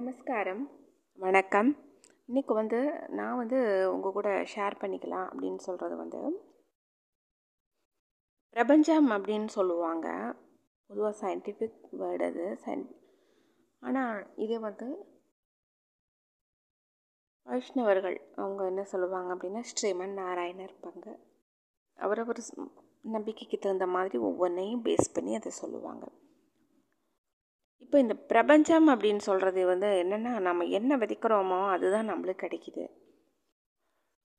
நமஸ்காரம். வணக்கம். இன்றைக்கி வந்து நான் வந்து உங்கள் கூட ஷேர் பண்ணிக்கலாம் அப்படின்னு சொல்கிறது வந்து பிரபஞ்சம் அப்படின்னு சொல்லுவாங்க. பொதுவாக சயின்டிஃபிக் வேர்டு அது. சயின் ஆனால் இதே வந்து வைஷ்ணவர்கள் அவங்க என்ன சொல்லுவாங்க அப்படின்னா ஸ்ரீமன் நாராயணர் இருப்பாங்க அவரவர் நம்பிக்கைக்கு தகுந்த மாதிரி ஒவ்வொன்றையும் பேஸ் பண்ணி அதை சொல்லுவாங்க. இப்போ இந்த பிரபஞ்சம் அப்படின்னு சொல்கிறது வந்து என்னென்னா நம்ம என்ன விதைக்கிறோமோ அதுதான் நம்மளுக்கு கிடைக்கிது.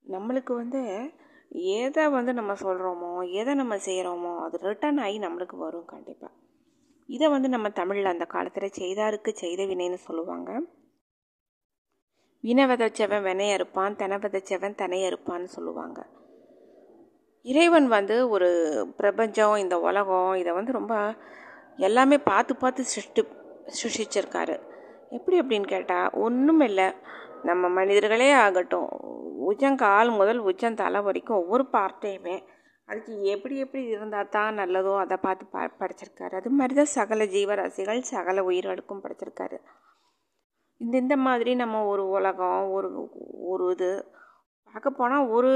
நம்மளுக்கு வந்து எதை வந்து நம்ம சொல்கிறோமோ எதை நம்ம செய்கிறோமோ அது ரிட்டர்ன் ஆகி நம்மளுக்கு வரும் கண்டிப்பாக இதை வந்து நம்ம தமிழில் அந்த காலத்தில் செய்தாருக்கு செய்த வினைன்னு சொல்லுவாங்க. வினை விதைச்சவன் வினைய இருப்பான் தென விதைச்சவன் தெனைய இருப்பான்னு சொல்லுவாங்க. இறைவன் வந்து ஒரு பிரபஞ்சம் இந்த உலகம் இதை வந்து ரொம்ப எல்லாமே பார்த்து பார்த்து சிருஷ்டி சுஷிச்சிருக்காரு. எப்படி அப்படின்னு கேட்டால் ஒன்றும் இல்லை நம்ம மனிதர்களே ஆகட்டும். உச்சங்கால் முதல் உச்சந்தலை வரைக்கும் ஒவ்வொரு பார்ட்டையுமே அதுக்கு எப்படி எப்படி இருந்தால் தான் நல்லதோ அதை பார்த்து ப படைச்சிருக்காரு. அது மாதிரி தான் சகல ஜீவராசிகள் சகல உயிர்களுக்கும் படைச்சிருக்காரு. இந்த இந்த மாதிரி நம்ம ஒரு உலகம் ஒரு ஒரு இது பார்க்க போனால் ஒரு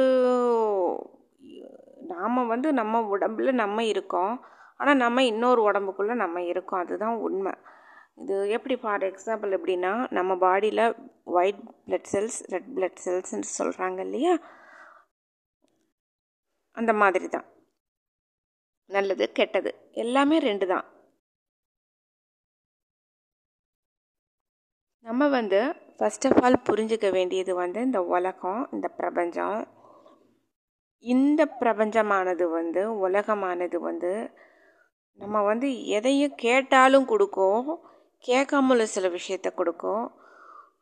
நாம் வந்து நம்ம உடம்புல நம்ம இருக்கோம். ஆனால் நம்ம இன்னொரு உடம்புக்குள்ளே நம்ம இருக்கோம். அதுதான் உண்மை. இது எப்படி ஃபார் எக்ஸாம்பிள் எப்படின்னா நம்ம பாடியில் white blood cells red blood செல்ஸ்ன்னு சொல்கிறாங்க இல்லையா? அந்த மாதிரி தான். நல்லது கெட்டது எல்லாமே ரெண்டு தான். நம்ம வந்து ஃபஸ்ட் ஆஃப் ஆல் புரிஞ்சுக்க வேண்டியது வந்து இந்த உலகம் இந்த பிரபஞ்சம். இந்த பிரபஞ்சமானது வந்து உலகமானது வந்து நம்ம வந்து எதையும் கேட்டாலும் கொடுக்கும். கேட்காமல சில விஷயத்த கொடுக்கும்.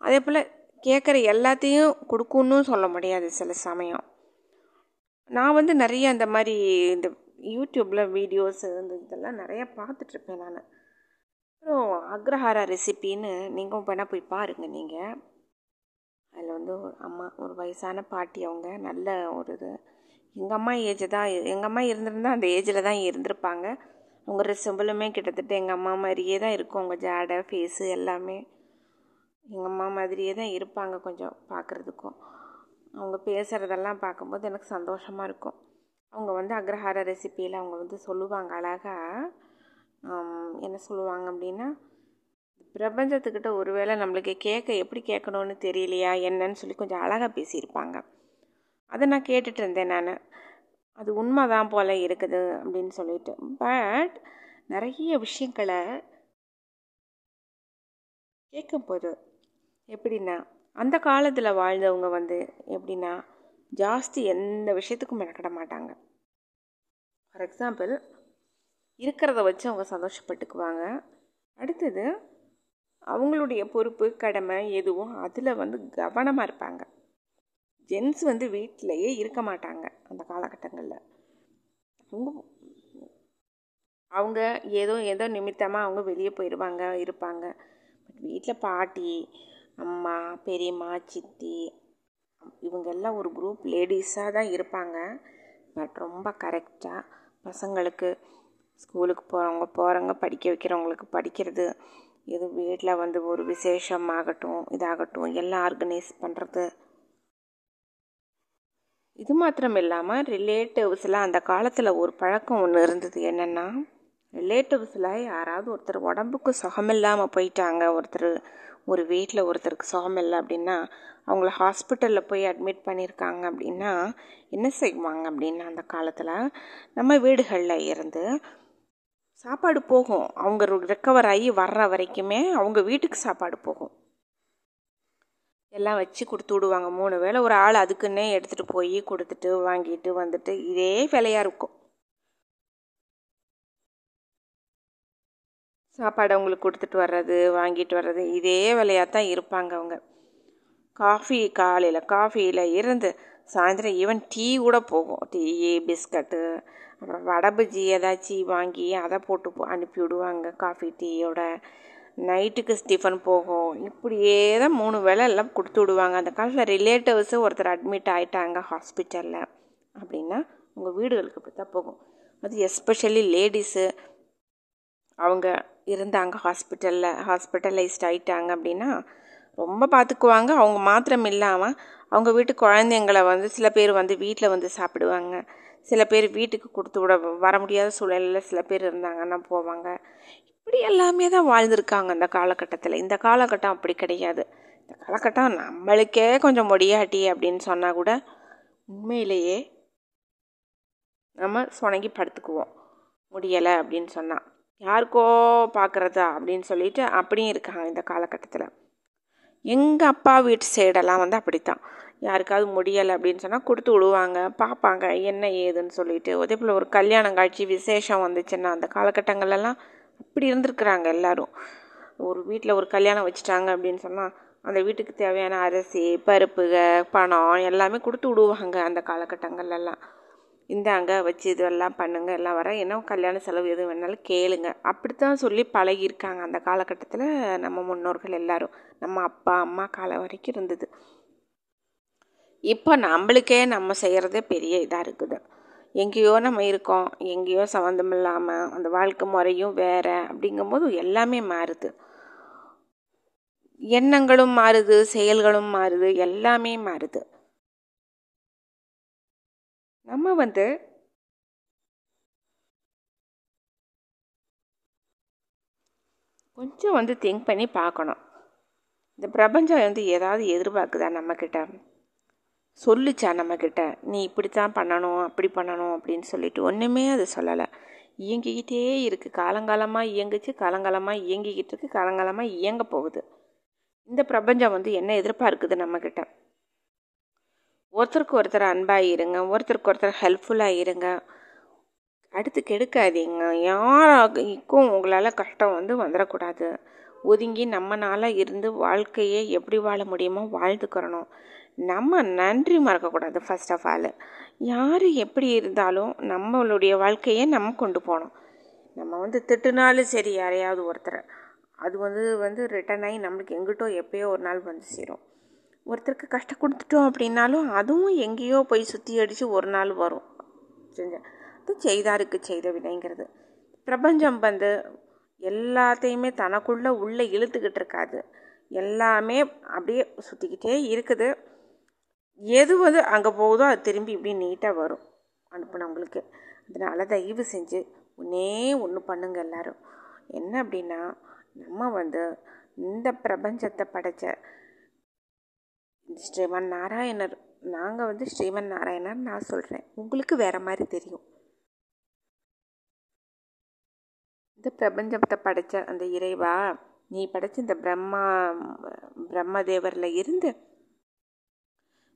அதே போல் கேட்குற எல்லாத்தையும் கொடுக்குன்னு சொல்ல முடியாது சில சமயம். நான் வந்து நிறைய அந்த மாதிரி இந்த யூடியூப்பில் வீடியோஸ் இந்த இதெல்லாம் நிறைய பார்த்துட்ருப்பேன் நான். அப்புறம் அக்ரஹாரா ரெசிபின்னு நீங்கள் வேணால் போய் பாருங்கள் நீங்கள் அதில் வந்து ஒரு அம்மா ஒரு வயசான பாட்டி அவங்க நல்ல ஒரு இது. எங்கள் அம்மா ஏஜ் தான் எங்கள் அம்மா இருந்திருந்தால் அந்த ஏஜில் தான் இருந்திருப்பாங்க. அவங்க ரெசிம்பிளுமே கிட்டத்தட்ட எங்கள் அம்மா மாதிரியே தான் இருக்கும். அவங்க ஜாடை ஃபேஸு எல்லாமே. எங்கள் அம்மா மாதிரியே தான் இருப்பாங்க கொஞ்சம் பார்க்குறதுக்கும் அவங்க பேசுகிறதெல்லாம் பார்க்கும்போது எனக்கு சந்தோஷமாக இருக்கும். அவங்க வந்து அக்ரஹார ரெசிப்பியில் அவங்க வந்து சொல்லுவாங்க அழகாக என்ன சொல்லுவாங்க அப்படின்னா பிரபஞ்சத்துக்கிட்ட ஒருவேளை நம்மளுக்கு கேட்க எப்படி கேட்கணும்னு தெரியலையா என்னன்னு சொல்லி கொஞ்சம் அழகாக பேசியிருப்பாங்க. அதை நான் கேட்டுட்டு இருந்தேன் நான். அது உண்மை தான் போல் இருக்குது அப்படின்னு சொல்லிட்டு. பட் நிறைய விஷயங்களை கேட்கும்போது எப்படின்னா அந்த காலத்தில் வாழ்ந்தவங்க வந்து எப்படின்னா ஜாஸ்தி எந்த விஷயத்துக்கும் மெனக்கிட மாட்டாங்க. ஃபார் எக்ஸாம்பிள் இருக்கிறத வச்சு அவங்க சந்தோஷப்பட்டுக்குவாங்க. அடுத்தது அவங்களுடைய பொறுப்பு கடமை எதுவும் அதில் வந்து கவனமாக இருப்பாங்க. ஜென்ஸ் வந்து வீட்டிலையே இருக்க மாட்டாங்க அந்த காலகட்டங்களில். அவங்க அவங்க ஏதோ ஏதோ நிமித்தமாக அவங்க வெளியே போயிடுவாங்க இருப்பாங்க. பட் வீட்டில் பாட்டி அம்மா பெரியம்மா சித்தி இவங்கெல்லாம் ஒரு குரூப் லேடிஸாக தான் இருப்பாங்க. பட் ரொம்ப கரெக்டாக பசங்களுக்கு ஸ்கூலுக்கு போகிறவங்க போகிறவங்க படிக்க வைக்கிறவங்களுக்கு படிக்கிறது இது வீட்டில் வந்து ஒரு விசேஷம் ஆகட்டும் இதாகட்டும் எல்லாம் ஆர்கனைஸ் பண்ணுறது இது மாத்திரம் இல்லாமல் ரிலேட்டிவ்ஸில் அந்த காலத்தில் ஒரு பழக்கம் ஒன்று இருந்தது. என்னென்னா ரிலேட்டிவ்ஸில் யாராவது ஒருத்தர் உடம்புக்கு சுகமில்லாமல் போயிட்டாங்க ஒருத்தர் ஒரு வீட்டில் ஒருத்தருக்கு சுகம் இல்லை அப்படின்னா அவங்கள ஹாஸ்பிட்டலில் போய் அட்மிட் பண்ணியிருக்காங்க அப்படின்னா என்ன செய்வாங்க அப்படின்னா அந்த காலத்தில் நம்ம வீடுகளில் இருந்து சாப்பாடு போகும். அவங்க ரெக்கவர் ஆகி வர்ற வரைக்குமே அவங்க வீட்டுக்கு சாப்பாடு போகும். எல்லாம் வச்சு கொடுத்து விடுவாங்க. மூணு வேளை ஒரு ஆள் அதுக்குன்னே எடுத்துகிட்டு போய் கொடுத்துட்டு வாங்கிட்டு வந்துட்டு இதே வேலையாக இருக்கும். சாப்பாடு அவங்களுக்கு கொடுத்துட்டு வர்றது வாங்கிட்டு வர்றது இதே வேலையாக தான் இருப்பாங்க அவங்க. காஃபி காலையில் காஃபியில் இருந்து சாயந்தரம் ஈவன் டீ கூட போகும். டீ பிஸ்கட்டு அப்புறம் வடை பஜ்ஜி ஏதாச்சும் வாங்கி அதை போட்டு அனுப்பி விடுவாங்க. காஃபி டீயோட நைட்டுக்கு ஸ்டிஃபன் போகும். இப்படியே தான் மூணு வேலை எல்லாம் கொடுத்து விடுவாங்க. அந்த காலத்தில் ரிலேட்டிவ்ஸு ஒருத்தர் அட்மிட் ஆகிட்டாங்க ஹாஸ்பிட்டலில் அப்படின்னா உங்கள் வீடுகளுக்கு இப்படி தான் போகும். அது எஸ்பெஷலி லேடிஸு அவங்க இருந்தாங்க ஹாஸ்பிட்டலில் ஹாஸ்பிட்டலைஸ்ட் ஆகிட்டாங்க அப்படின்னா ரொம்ப பார்த்துக்குவாங்க அவங்க மாத்திரம் இல்லாமல் அவங்க வீட்டு குழந்தைங்களை வந்து சில பேர் வந்து வீட்டில் வந்து சாப்பிடுவாங்க. சில பேர் வீட்டுக்கு கொடுத்து விட வர முடியாத சூழலில் சில பேர் இருந்தாங்கன்னா போவாங்க. இப்படி எல்லாமே தான் வாழ்ந்திருக்காங்க அந்த காலகட்டத்தில். இந்த காலகட்டம் அப்படி கிடையாது. இந்த காலகட்டம் நம்மளுக்கே கொஞ்சம் முடியாட்டி அப்படின்னு சொன்னால் கூட உண்மையிலேயே நம்ம சுணங்கி படுத்துக்குவோம். முடியலை அப்படின்னு சொன்னால் யாருக்கோ பார்க்குறதா அப்படின்னு சொல்லிட்டு அப்படியும் இருக்காங்க இந்த காலகட்டத்தில். எங்கள் அப்பா வீட்டு சைடெல்லாம் வந்து அப்படித்தான். யாருக்காவது முடியலை அப்படின்னு சொன்னால் கொடுத்து விடுவாங்க. பார்ப்பாங்க என்ன ஏதுன்னு சொல்லிட்டு. அதே போல் ஒரு கல்யாணம் காட்சி விசேஷம் வந்துச்சுன்னா அந்த காலகட்டங்கள்லாம் அப்படி இருந்திருக்கிறாங்க எல்லாரும். ஒரு வீட்டில் ஒரு கல்யாணம் வச்சுட்டாங்க அப்படின்னு சொன்னால் அந்த வீட்டுக்கு தேவையான அரிசி பருப்புக பணம் எல்லாமே கொடுத்து விடுவாங்க அந்த காலகட்டங்கள்லாம் இந்தாங்க வச்சு இதெல்லாம் பண்ணுங்க எல்லாம் வர என்ன கல்யாண செலவு எது வேணாலும் கேளுங்க. அப்படித்தான் சொல்லி பழகியிருக்காங்க அந்த காலகட்டத்தில் நம்ம முன்னோர்கள் எல்லாரும். நம்ம அப்பா அம்மா காலம் வரைக்கும் இருந்தது. இப்போ நம்மளுக்கே நம்ம செய்கிறதே பெரிய இதாக இருக்குது. எங்கேயோ நம்ம இருக்கோம் எங்கேயோ சம்மந்தம் இல்லாமல் அந்த வாழ்க்கை முறையும் வேறு அப்படிங்கும்போது எல்லாமே மாறுது. எண்ணங்களும் மாறுது செயல்களும் மாறுது எல்லாமே மாறுது. நம்ம வந்து கொஞ்சம் வந்து திங்க் பண்ணி பார்க்கணும். இந்த பிரபஞ்சம் வந்து ஏதாவது எதிர்பார்க்குதா நம்மக்கிட்ட சொல்லுச்சா நம்மக்கிட்ட நீ இப்படித்தான் பண்ணணும் அப்படி பண்ணணும் அப்படின்னு சொல்லிட்டு ஒன்றுமே அது சொல்லலை. இயங்கிக்கிட்டே இருக்குது காலங்காலமாக இயங்குச்சு காலங்காலமாக இயங்கிக்கிட்டு இருக்கு காலங்காலமாக இயங்க போகுது. இந்த பிரபஞ்சம் வந்து என்ன எதிர்பார்க்குது நம்மக்கிட்ட ஒருத்தருக்கு ஒருத்தர் அன்பாக இருங்க ஒருத்தருக்கு ஒருத்தர் ஹெல்ப்ஃபுல்லாக இருங்க. அடுத்து கெடுக்காதீங்க. யாருக்கும் உங்களால் கஷ்டம் வந்து வந்துடக்கூடாது. ஒதுங்கி நம்மனால் இருந்து வாழ்க்கையை எப்படி வாழ முடியுமோ வாழ்ந்துக்கிறணும். நம்ம நன்றி மறக்கக்கூடாது ஃபர்ஸ்ட் ஆஃப் ஆல் யார் எப்படி இருந்தாலும் நம்மளுடைய வாழ்க்கையை நம்ம கொண்டு போகணும். நம்ம வந்து திட்டுனாலும் சரி யாரையாவது ஒருத்தரை. அது வந்து வந்து ரிட்டன் ஆகி நம்மளுக்கு எங்கிட்டோ எப்பயோ ஒரு நாள் வந்து சேரும். ஒருத்தருக்கு கஷ்டம் கொடுத்துட்டோம் அப்படின்னாலும் அதுவும் எங்கேயோ போய் சுற்றி அடித்து ஒரு நாள் வரும். செஞ்ச அது செய்தாருக்கு செய்த வினைங்கிறது. பிரபஞ்சம் வந்து எல்லாத்தையுமே தனக்குள்ளே உள்ளே இழுத்துக்கிட்டு இருக்காது. எல்லாமே அப்படியே சுற்றிக்கிட்டே இருக்குது. எது வந்து அங்கே போகுதோ அது திரும்பி இப்படி நீட்டாக வரும் அனுப்புனவங்களுக்கு. அதனால் தயவு செஞ்சு ஒன்றே ஒன்று பண்ணுங்க எல்லாரும். என்ன அப்படின்னா நம்ம வந்து இந்த பிரபஞ்சத்தை படைத்த ஸ்ரீமன் நாராயணர் நாங்கள் வந்து ஸ்ரீமன் நாராயணர் நான் சொல்கிறேன் உங்களுக்கு வேறு மாதிரி தெரியும். இந்த பிரபஞ்சத்தை படைத்த அந்த இறைவா? நீ படைச்ச இந்த பிரம்மா பிரம்மதேவரில் இருந்து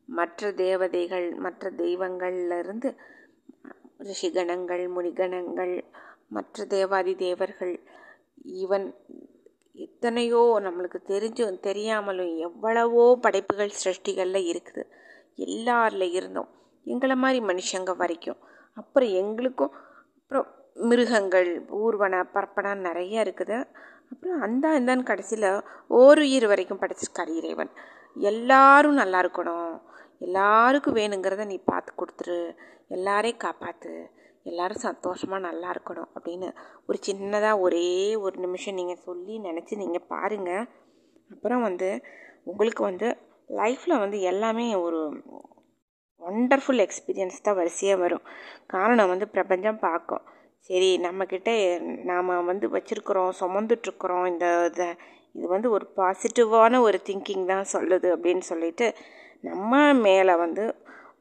மற்ற தேவதைகள் மற்ற தெய்வங்கள்ல இருந்து ரிஷிகணங்கள் முனிகணங்கள் மற்ற தேவாதி தேவர்கள் ஈவன் எத்தனையோ நம்மளுக்கு தெரிஞ்சும் தெரியாமலும் எவ்வளவோ படைப்புகள் சிருஷ்டிகளில் இருக்குது. எல்லாரில் இருந்தோம். எங்களை மாதிரி மனுஷங்க வரைக்கும். அப்புறம் எங்களுக்கும் அப்புறம் மிருகங்கள் ஊர்வன பரப்பன நிறைய இருக்குது. அப்புறம் அந்த இந்தான்னு கடைசியில் ஓருயிர் வரைக்கும் படைச்சிருக்கார் இறைவன். எல்லாரும் நல்லா இருக்கணும். எல்லாருக்கும் வேணுங்கிறத நீ பார்த்து கொடுத்துரு. எல்லாரையும் காப்பாற்று எல்லோரும் சந்தோஷமாக நல்லா இருக்கணும் அப்படின்னு ஒரு சின்னதாக ஒரே ஒரு நிமிஷம் நீங்கள் சொல்லி நினச்சி நீங்கள் பாருங்கள் அப்புறம் வந்து உங்களுக்கு வந்து லைஃப்பில் வந்து எல்லாமே ஒரு ஒண்டர்ஃபுல் எக்ஸ்பீரியன்ஸ் தான் வரிசையாக வரும். காரணம் வந்து பிரபஞ்சம் பார்க்கும். சரி நம்மக்கிட்ட நாம் வந்து வச்சுருக்குறோம் சுமந்துட்டுருக்குறோம் இந்த இதை இது வந்து ஒரு பாசிட்டிவான ஒரு திங்கிங் தான் சொல்லுது அப்படின்னு சொல்லிட்டு நம்ம மேலே வந்து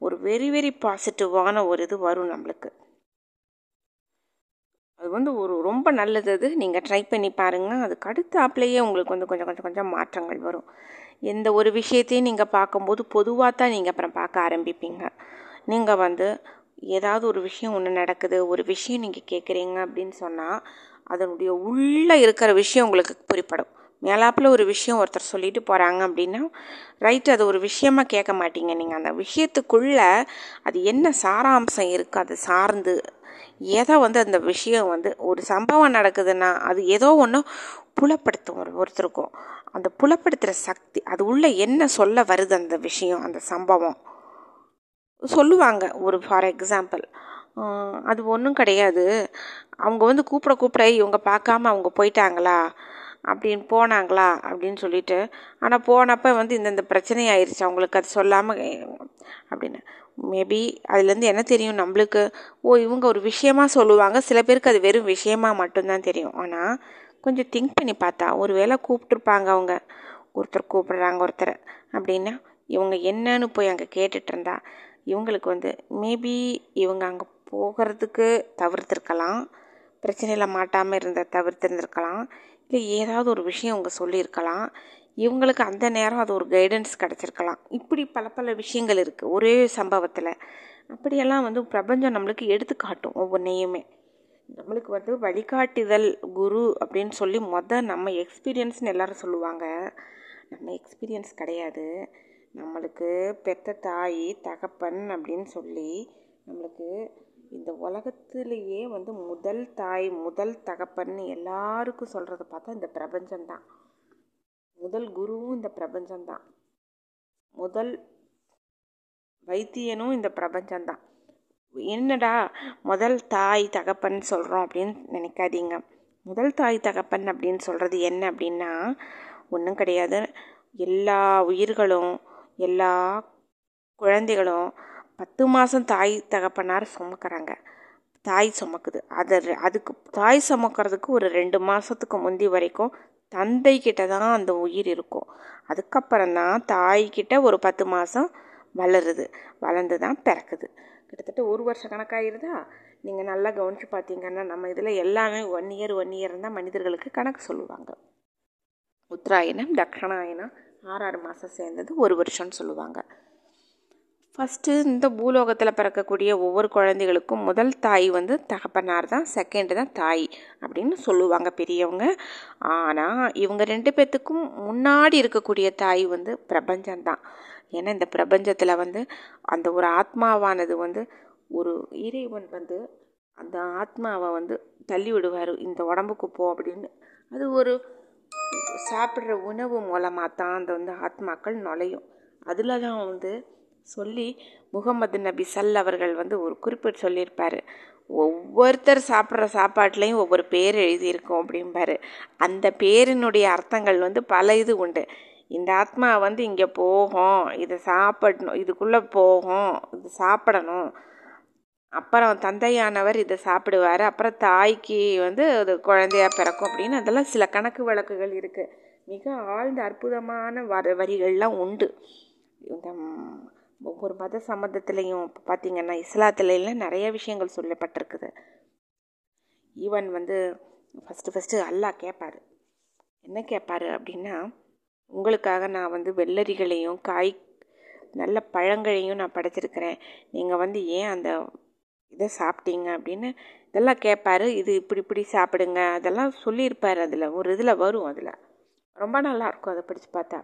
ஒரு வெரி வெரி பாசிட்டிவான ஒரு இது வரும் நம்மளுக்கு. அது வந்து ஒரு ரொம்ப நல்லது அது. நீங்கள் ட்ரை பண்ணி பாருங்கள் அதுக்கு அடுத்தாப்புலேயே உங்களுக்கு வந்து கொஞ்சம் கொஞ்சம் கொஞ்சம் மாற்றங்கள் வரும். எந்த ஒரு விஷயத்தையும் நீங்கள் பார்க்கும்போது பொதுவாக தான் நீங்கள் அப்புறம் பார்க்க ஆரம்பிப்பீங்க. நீங்கள் வந்து ஏதாவது ஒரு விஷயம் ஒன்று நடக்குது ஒரு விஷயம் நீங்கள் கேட்குறீங்க அப்படின்னு சொன்னால் அதனுடைய உள்ளே இருக்கிற விஷயம் உங்களுக்கு புரிப்படும். மேலாப்பில் ஒரு விஷயம் ஒருத்தர் சொல்லிட்டு போகிறாங்க அப்படின்னா ரைட் அது ஒரு விஷயமா கேட்க மாட்டீங்க. நீங்கள் அந்த விஷயத்துக்குள்ளே அது என்ன சாராம்சம் இருக்குது அது சார்ந்து ஏதோ வந்து அந்த விஷயம் வந்து ஒரு சம்பவம் நடக்குதுன்னா அது ஏதோ ஒன்று புலப்படுத்தும் ஒரு ஒருத்தருக்கும். அந்த புலப்படுத்துகிற சக்தி அது உள்ளே என்ன சொல்ல வருது அந்த விஷயம் அந்த சம்பவம்? சொல்லுவாங்க. ஒரு ஃபார் எக்ஸாம்பிள் அது ஒன்றும் கிடையாது. அவங்க வந்து கூப்பிட கூப்பிட இவங்க பார்க்காம அவங்க போயிட்டாங்களா? அப்படின்னு போனாங்களா? அப்படின்னு சொல்லிட்டு ஆனால் போனப்போ வந்து இந்தந்த பிரச்சனை ஆயிடுச்சு அவங்களுக்கு அது சொல்லாமல் அப்படின்னு. மேபி அதுலேருந்து என்ன தெரியும் நம்மளுக்கு? ஓ இவங்க ஒரு விஷயமா சொல்லுவாங்க. சில பேருக்கு அது வெறும் விஷயமா மட்டும்தான் தெரியும். ஆனால் கொஞ்சம் திங்க் பண்ணி பார்த்தா ஒரு வேளை கூப்பிட்ருப்பாங்க அவங்க. ஒருத்தர் கூப்பிட்றாங்க ஒருத்தர். அப்படின்னா இவங்க என்னன்னு போய் அங்கே கேட்டுட்டு இருந்தா இவங்களுக்கு வந்து மேபி இவங்க அங்கே போகிறதுக்கு தவிர்த்துருக்கலாம். பிரச்சனையில் மாட்டாமல் இருந்த தவிர்த்துருந்துருக்கலாம். இல்லை ஏதாவது ஒரு விஷயம் அவங்க சொல்லியிருக்கலாம். இவங்களுக்கு அந்த நேரம் அது ஒரு கைடன்ஸ் கிடச்சிருக்கலாம். இப்படி பல பல விஷயங்கள் இருக்குது ஒரே சம்பவத்தில். அப்படியெல்லாம் வந்து பிரபஞ்சம் நம்மளுக்கு எடுத்து காட்டும் ஒவ்வொன்றையுமே நம்மளுக்கு வந்து வழிகாட்டுதல் குரு அப்படின்னு சொல்லி மொதல் நம்ம எக்ஸ்பீரியன்ஸ்னு எல்லோரும் சொல்லுவாங்க. நம்ம எக்ஸ்பீரியன்ஸ் கிடையாது. நம்மளுக்கு பெத்த தாய் தகப்பன் அப்படின்னு சொல்லி நம்மளுக்கு இந்த உலகத்திலேயே வந்து முதல் தாய் முதல் தகப்பன் எல்லாருக்கும் சொல்கிறத பார்த்தா இந்த பிரபஞ்சம்தான். முதல் குருவும் இந்த பிரபஞ்சம்தான். முதல் வைத்தியனும் இந்த பிரபஞ்சம்தான். என்னடா முதல் தாய் தகப்பன் சொல்கிறோம் அப்படின்னு நினைக்காதீங்க. முதல் தாய் தகப்பன் அப்படின்னு சொல்கிறது என்ன அப்படின்னா ஒன்றும் கிடையாது. எல்லா உயிர்களும் எல்லா குழந்தைகளும் பத்து மாதம் தாய் தகப்பனார் சுமக்கிறாங்க. தாய் சுமக்குது. அதை அதுக்கு தாய் சுமக்கிறதுக்கு ஒரு ரெண்டு மாதத்துக்கு முந்தி வரைக்கும் தந்தை கிட்ட தான் அந்த உயிர் இருக்கும். அதுக்கப்புறம் தான் தாய்கிட்ட ஒரு பத்து மாதம் வளருது. வளர்ந்து தான் பிறக்குது. கிட்டத்தட்ட ஒரு வருஷம் கணக்காயிருதா? நீங்கள் நல்லா கவனித்து பார்த்தீங்கன்னா நம்ம இதில் எல்லாமே ஒன் இயர் ஒன் இயர் தான் மனிதர்களுக்கு கணக்கு சொல்லுவாங்க. உத்தராயணம் தக்ஷணாயணம் ஆறு ஆறு மாதம் சேர்ந்தது ஒரு வருஷம்னு சொல்லுவாங்க. ஃபஸ்ட்டு இந்த பூலோகத்தில் பிறக்கக்கூடிய ஒவ்வொரு குழந்தைகளுக்கும் முதல் தாய் வந்து தகப்பனார் தான் செகண்டு தான் தாய் அப்படின்னு சொல்லுவாங்க பெரியவங்க. ஆனால் இவங்க ரெண்டு பேர்த்துக்கும் முன்னாடி இருக்கக்கூடிய தாய் வந்து பிரபஞ்சம்தான் ஏன்னா இந்த பிரபஞ்சத்தில் வந்து அந்த ஒரு ஆத்மாவானது வந்து ஒரு இறைவன் வந்து அந்த ஆத்மாவை வந்து தள்ளி விடுவார் இந்த உடம்புக்கு போ அப்படின்னு. அது ஒரு சாப்பிட்ற உணவு மூலமாக தான் அந்த வந்து ஆத்மாக்கள் நுழையும். அதில் தான் வந்து சொல்லி முகமது நபி சல் அவர்கள் வந்து ஒரு குறிப்பிட்டு சொல்லியிருப்பார். ஒவ்வொருத்தர் சாப்பிட்ற சாப்பாட்லேயும் ஒவ்வொரு பேர் எழுதியிருக்கோம் அப்படிம்பாரு. அந்த பேரினுடைய அர்த்தங்கள் வந்து பல இது உண்டு. இந்த ஆத்மா வந்து இங்கே போகும் இதை சாப்பிடணும் இதுக்குள்ளே போகும் இது சாப்பிடணும் அப்புறம் தந்தையானவர் இதை சாப்பிடுவார். அப்புறம் தாய்க்கு வந்து அது குழந்தையாக பிறக்கும் அப்படின்னு அதெல்லாம் சில கணக்கு வழக்குகள் இருக்குது மிக ஆழ்ந்த அற்புதமான வர வரிகள்லாம் உண்டு. இந்த ஒவ்வொரு மத சம்மந்தத்துலேயும் இப்போ பார்த்திங்கன்னா இஸ்லாத்துலாம் நிறைய விஷயங்கள் சொல்லப்பட்டிருக்குது. ஈவன் வந்து ஃபஸ்ட்டு ஃபஸ்ட்டு அல்லா கேட்பார் என்ன கேட்பார் அப்படின்னா உங்களுக்காக நான் வந்து வெள்ளரிகளையும் காய் நல்ல பழங்களையும் நான் படைச்சிருக்கிறேன். நீங்கள் வந்து ஏன் அந்த இதை சாப்பிட்டீங்க அப்படின்னு இதெல்லாம் கேட்பாரு இது இப்படி இப்படி சாப்பிடுங்க அதெல்லாம் சொல்லியிருப்பார் அதில். ஒரு இதில் வரும் அதில். ரொம்ப நல்லாயிருக்கும் அதை படித்து பார்த்தா.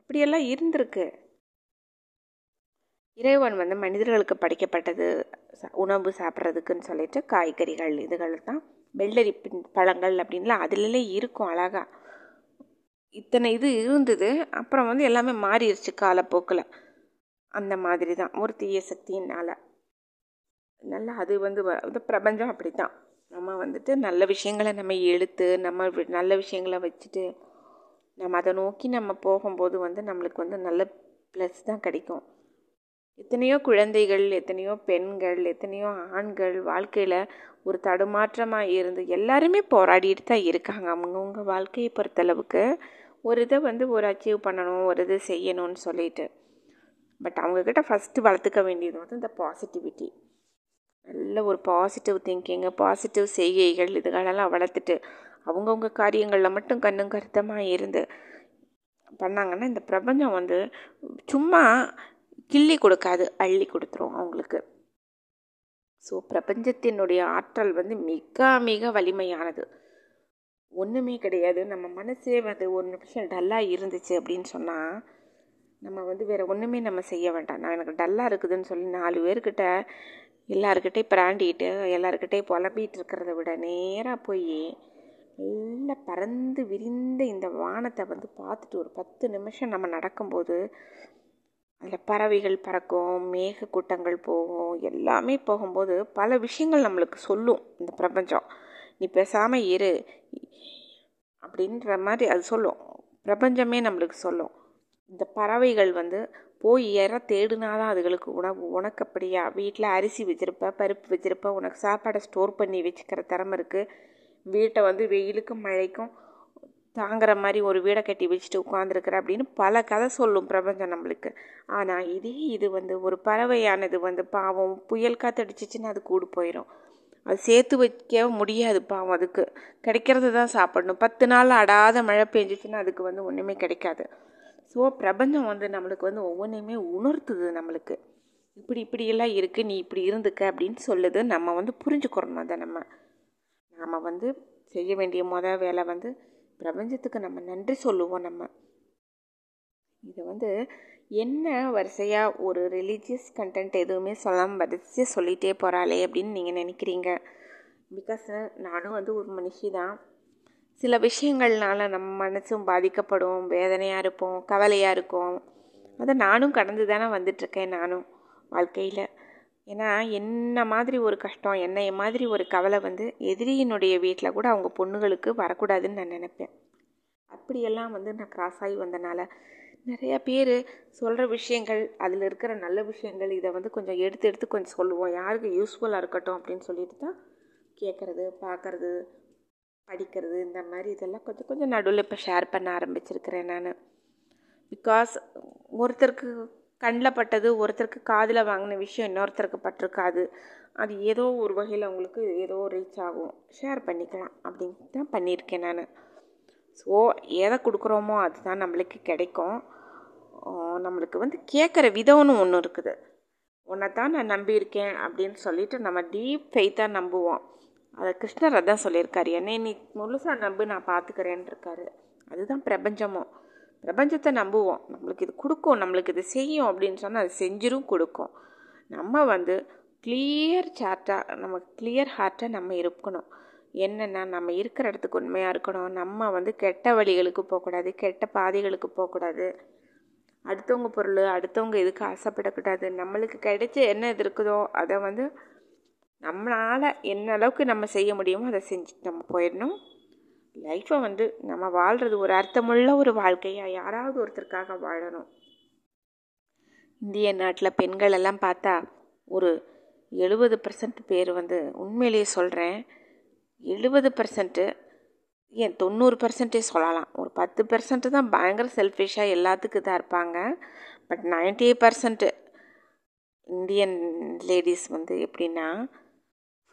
அப்படியெல்லாம் இருந்திருக்கு. இறைவன் வந்து மனிதர்களுக்கு படைக்கப்பட்டது உணவு சாப்பிட்றதுக்குன்னு சொல்லிட்டு காய்கறிகள் இதுகள் தான். வெள்ளரி பழங்கள் அப்படின்லாம் அதிலே இருக்கும் அழகாக இத்தனை இது இருந்தது. அப்புறம் வந்து எல்லாமே மாறிடுச்சு காலப்போக்கில். அந்த மாதிரி தான். ஒரு தீய சக்தியினால். நல்லா அது வந்து இந்த பிரபஞ்சம் அப்படி தான் நம்ம வந்துட்டு நல்ல விஷயங்களை நம்ம எழுத்து நம்ம நல்ல விஷயங்களை வச்சுட்டு நம்ம அதை நோக்கி நம்ம போகும்போது வந்து நம்மளுக்கு வந்து நல்ல ப்ளஸ் தான் கிடைக்கும். எத்தனையோ குழந்தைகள் எத்தனையோ பெண்கள் எத்தனையோ ஆண்கள் வாழ்க்கையில் ஒரு தடுமாற்றமாக இருந்து எல்லாருமே போராடிட்டு தான் இருக்காங்க. அவங்கவுங்க வாழ்க்கையை பொறுத்தளவுக்கு ஒரு இதை வந்து ஒரு அச்சீவ் பண்ணணும் ஒரு இது செய்யணும்னு சொல்லிட்டு. பட் அவங்கக்கிட்ட ஃபஸ்ட்டு வளர்த்துக்க வேண்டியது வந்து இந்த பாசிட்டிவிட்டி நல்ல ஒரு பாசிட்டிவ் திங்கிங்கு பாசிட்டிவ் செய்கைகள் இதுகளெல்லாம் வளர்த்துட்டு அவங்கவுங்க காரியங்களில் மட்டும் கண்ணும் கருத்தமாக இருந்து பண்ணாங்கன்னா இந்த பிரபஞ்சம் வந்து சும்மா கிள்ளி கொடுக்காது அள்ளி கொடுத்துரும் அவங்களுக்கு. ஸோ பிரபஞ்சத்தினுடைய ஆற்றல் வந்து மிக மிக வலிமையானது. ஒன்றுமே கிடையாது. நம்ம மனசே வந்து ஒரு நிமிஷம் டல்லாக இருந்துச்சு அப்படின்னு சொன்னால் நம்ம வந்து வேறு ஒன்றுமே நம்ம செய்ய வேண்டாம். நான் எனக்கு டல்லாக இருக்குதுன்னு சொல்லி நாலு பேர்கிட்ட எல்லாருக்கிட்டே பிராண்டிட்டு எல்லாருக்கிட்டே புலம்பிகிட்டு இருக்கிறத விட நேராக போய் நல்லா பறந்து விரிந்த இந்த வானத்தை வந்து பார்த்துட்டு ஒரு பத்து நிமிஷம் நம்ம நடக்கும்போது அதில் பறவைகள் பறக்கும் மேக கூட்டங்கள் போகும் எல்லாமே போகும்போது பல விஷயங்கள் நம்மளுக்கு சொல்லும் இந்த பிரபஞ்சம். நீ பேசாமல் இரு அப்படின்ற மாதிரி அது சொல்லும். பிரபஞ்சமே நம்மளுக்கு சொல்லும். இந்த பறவைகள் வந்து போய் இற தேடினாதான் அதுகளுக்கு உணவு. உனக்கு அப்படியா? வீட்டில் அரிசி வச்சுருப்ப பருப்பு வச்சுருப்ப உனக்கு சாப்பாடை ஸ்டோர் பண்ணி வச்சுக்கிற திறமை இருக்குது வீட்டை வந்து வெயிலுக்கும் மழைக்கும் தாங்குற மாதிரி ஒரு வீடை கட்டி வச்சுட்டு உட்காந்துருக்குற அப்படின்னு பல கதை சொல்லும் பிரபஞ்சம் நம்மளுக்கு. ஆனால் இதே இது வந்து ஒரு பறவையானது வந்து பாவம் புயல் காற்றடிச்சிச்சின்னா அது கூடு போயிடும் அது சேர்த்து வைக்க முடியாது பாவம் அதுக்கு. கிடைக்கிறது தான் சாப்பிடணும். பத்து நாள் அடாத மழை பெஞ்சிச்சின்னா அதுக்கு வந்து ஒன்றுமே கிடைக்காது. ஸோ பிரபஞ்சம் வந்து நம்மளுக்கு வந்து ஒவ்வொன்றையுமே உணர்த்துது நம்மளுக்கு. இப்படி இப்படியெல்லாம் இருக்குது நீ இப்படி இருந்துக்க அப்படின்னு சொல்லுது. நம்ம வந்து புரிஞ்சுக்கிறணும் அதை நம்ம. நாம் வந்து செய்ய வேண்டிய மொதல் வேலை வந்து பிரபஞ்சத்துக்கு நம்ம நன்றி சொல்லுவோம் நம்ம. இதை வந்து என்ன வரிசையாக ஒரு ரிலீஜியஸ் கண்டென்ட் எதுவுமே சொல்லாமல் வரிசையாக சொல்லிகிட்டே போகிறாளே அப்படின்னு நீங்கள் நினைக்கிறீங்க? பிகாஸ் நானும் வந்து ஒரு மனுஷி தான். சில விஷயங்கள்னால நம்ம மனசும் பாதிக்கப்படும் வேதனையாக இருப்போம் கவலையாக இருக்கும். அதை நானும் கடந்து தானே வந்துட்டுருக்கேன் நானும் வாழ்க்கையில். ஏன்னா என்ன மாதிரி ஒரு கஷ்டம் என்னைய மாதிரி ஒரு கவலை வந்து எதிரியினுடைய வீட்டில் கூட அவங்க பொண்ணுகளுக்கு வரக்கூடாதுன்னு நான் நினப்பேன். அப்படியெல்லாம் வந்து நான் கிராஸ் ஆகி வந்தனால நிறையா பேர் சொல்கிற விஷயங்கள் அதில் இருக்கிற நல்ல விஷயங்கள் இதை வந்து கொஞ்சம் எடுத்து எடுத்து கொஞ்சம் சொல்லுவோம். யாருக்கு யூஸ்ஃபுல்லாக இருக்கட்டும் அப்படின்னு சொல்லிட்டு தான் கேட்குறது பார்க்குறது படிக்கிறது இந்த மாதிரி இதெல்லாம் கொஞ்சம் கொஞ்சம் நடுவில் இப்போ ஷேர் பண்ண ஆரம்பிச்சிருக்கிறேன் நான். பிகாஸ் ஒருத்தருக்கு கண்ணில் பட்டது ஒருத்தருக்கு காதில் வாங்கின விஷயம் இன்னொருத்தருக்கு பட்டிருக்காது. அது ஏதோ ஒரு வகையில் அவங்களுக்கு ஏதோ ரீச் ஆகும். ஷேர் பண்ணிக்கலாம் அப்படின்னு தான் பண்ணியிருக்கேன் நான். ஸோ எதை கொடுக்குறோமோ அதுதான் நம்மளுக்கு கிடைக்கும். நம்மளுக்கு வந்து கேட்குற விதம்னு ஒன்று இருக்குது. உன்னை தான் நான் நம்பியிருக்கேன் அப்படின்னு சொல்லிட்டு நம்ம டீப் ஃபெய்த்தாக நம்புவோம். அதை கிருஷ்ணர் அதான் சொல்லியிருக்காரு. என்னை நீ முழுசாக நம்பு நான் பார்த்துக்கிறேன் இருக்காரு அதுதான் பிரபஞ்சமும் பிரபஞ்சத்தை நம்புவோம். நம்மளுக்கு இது கொடுக்கும் நம்மளுக்கு இது செய்யும் அப்படின்னு சொன்னால் அது செஞ்சிரும் கொடுக்கும். நம்ம வந்து கிளியர் சார்ட்டாக நம்ம கிளியர் ஹார்ட்டாக நம்ம இருக்கணும். என்னென்னா நம்ம இருக்கிற இடத்துக்கு உண்மையாக இருக்கணும். நம்ம வந்து கெட்ட வழிகளுக்கு போகக்கூடாது கெட்ட பாதைகளுக்கு போகக்கூடாது. அடுத்தவங்க பொருள் அடுத்தவங்க எதுக்கு ஆசைப்படக்கூடாது. நம்மளுக்கு கிடைச்ச என்ன இது இருக்குதோ அதை வந்து நம்மளால் என்ன அளவுக்கு நம்ம செய்ய முடியுமோ அதை செஞ்சுட்டு நம்ம போயிடணும். லைஃப்பை வந்து நம்ம வாழ்கிறது ஒரு அர்த்தமுள்ள ஒரு வாழ்க்கையாக யாராவது ஒருத்தருக்காக வாழணும். இந்திய நாட்டில் பெண்கள் எல்லாம் பார்த்தா ஒரு எழுபது பர்சன்ட் பேர் வந்து உண்மையிலேயே சொல்கிறேன் எழுபது பர்சன்ட்டு ஏன் தொண்ணூறு பர்சன்டே சொல்லலாம். ஒரு பத்து பர்சன்ட் தான் பயங்கர செல்ஃபிஷாக எல்லாத்துக்கு இதாக இருப்பாங்க. But ninety percent Indian ladies வந்து எப்படின்னா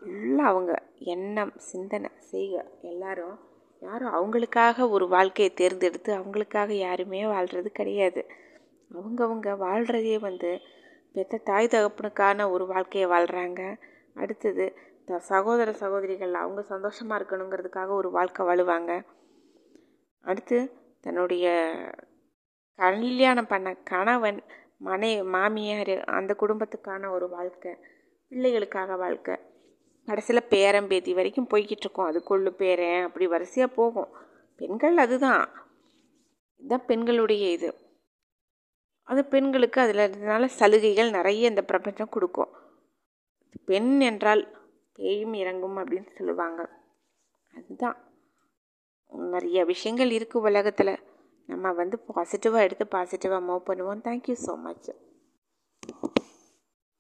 ஃபுல்லாக அவங்க எண்ணம் சிந்தனை செய்க எல்லாரும் யாரும் அவங்களுக்காக ஒரு வாழ்க்கையை தேர்ந்தெடுத்து அவங்களுக்காக யாருமே வாழ்கிறது கிடையாது. அவங்கவுங்க வாழ்கிறதே வந்து பெற்ற தாய் தகப்பனுக்கான ஒரு வாழ்க்கையை வாழ்கிறாங்க அடுத்தது த சகோதர சகோதரிகள் அவங்க சந்தோஷமாக இருக்கணுங்கிறதுக்காக ஒரு வாழ்க்கை வாழுவாங்க. அடுத்து தன்னுடைய கல்யாணம் பண்ண கணவன் மனை மாமியார் அந்த குடும்பத்துக்கான ஒரு வாழ்க்கை பிள்ளைகளுக்காக வாழ்க்கை கடைசியில் பேரம்பேதி வரைக்கும் போய்கிட்டு இருக்கோம். அது கொள்ளு பேரன் அப்படி வரிசையாக போகும். பெண்கள் அதுதான். இதுதான் பெண்களுடைய இது. அது பெண்களுக்கு அதில் இதனால சலுகைகள் நிறைய இந்த பிரபஞ்சம் கொடுக்கும். பெண் என்றால் பேயும் இறங்கும் அப்படின்னு சொல்லுவாங்க. அதுதான். நிறைய விஷயங்கள் இருக்குது உலகத்தில். நம்ம வந்து பாசிட்டிவாக எடுத்து பாசிட்டிவாக மூவ் பண்ணுவோம். Thank you so much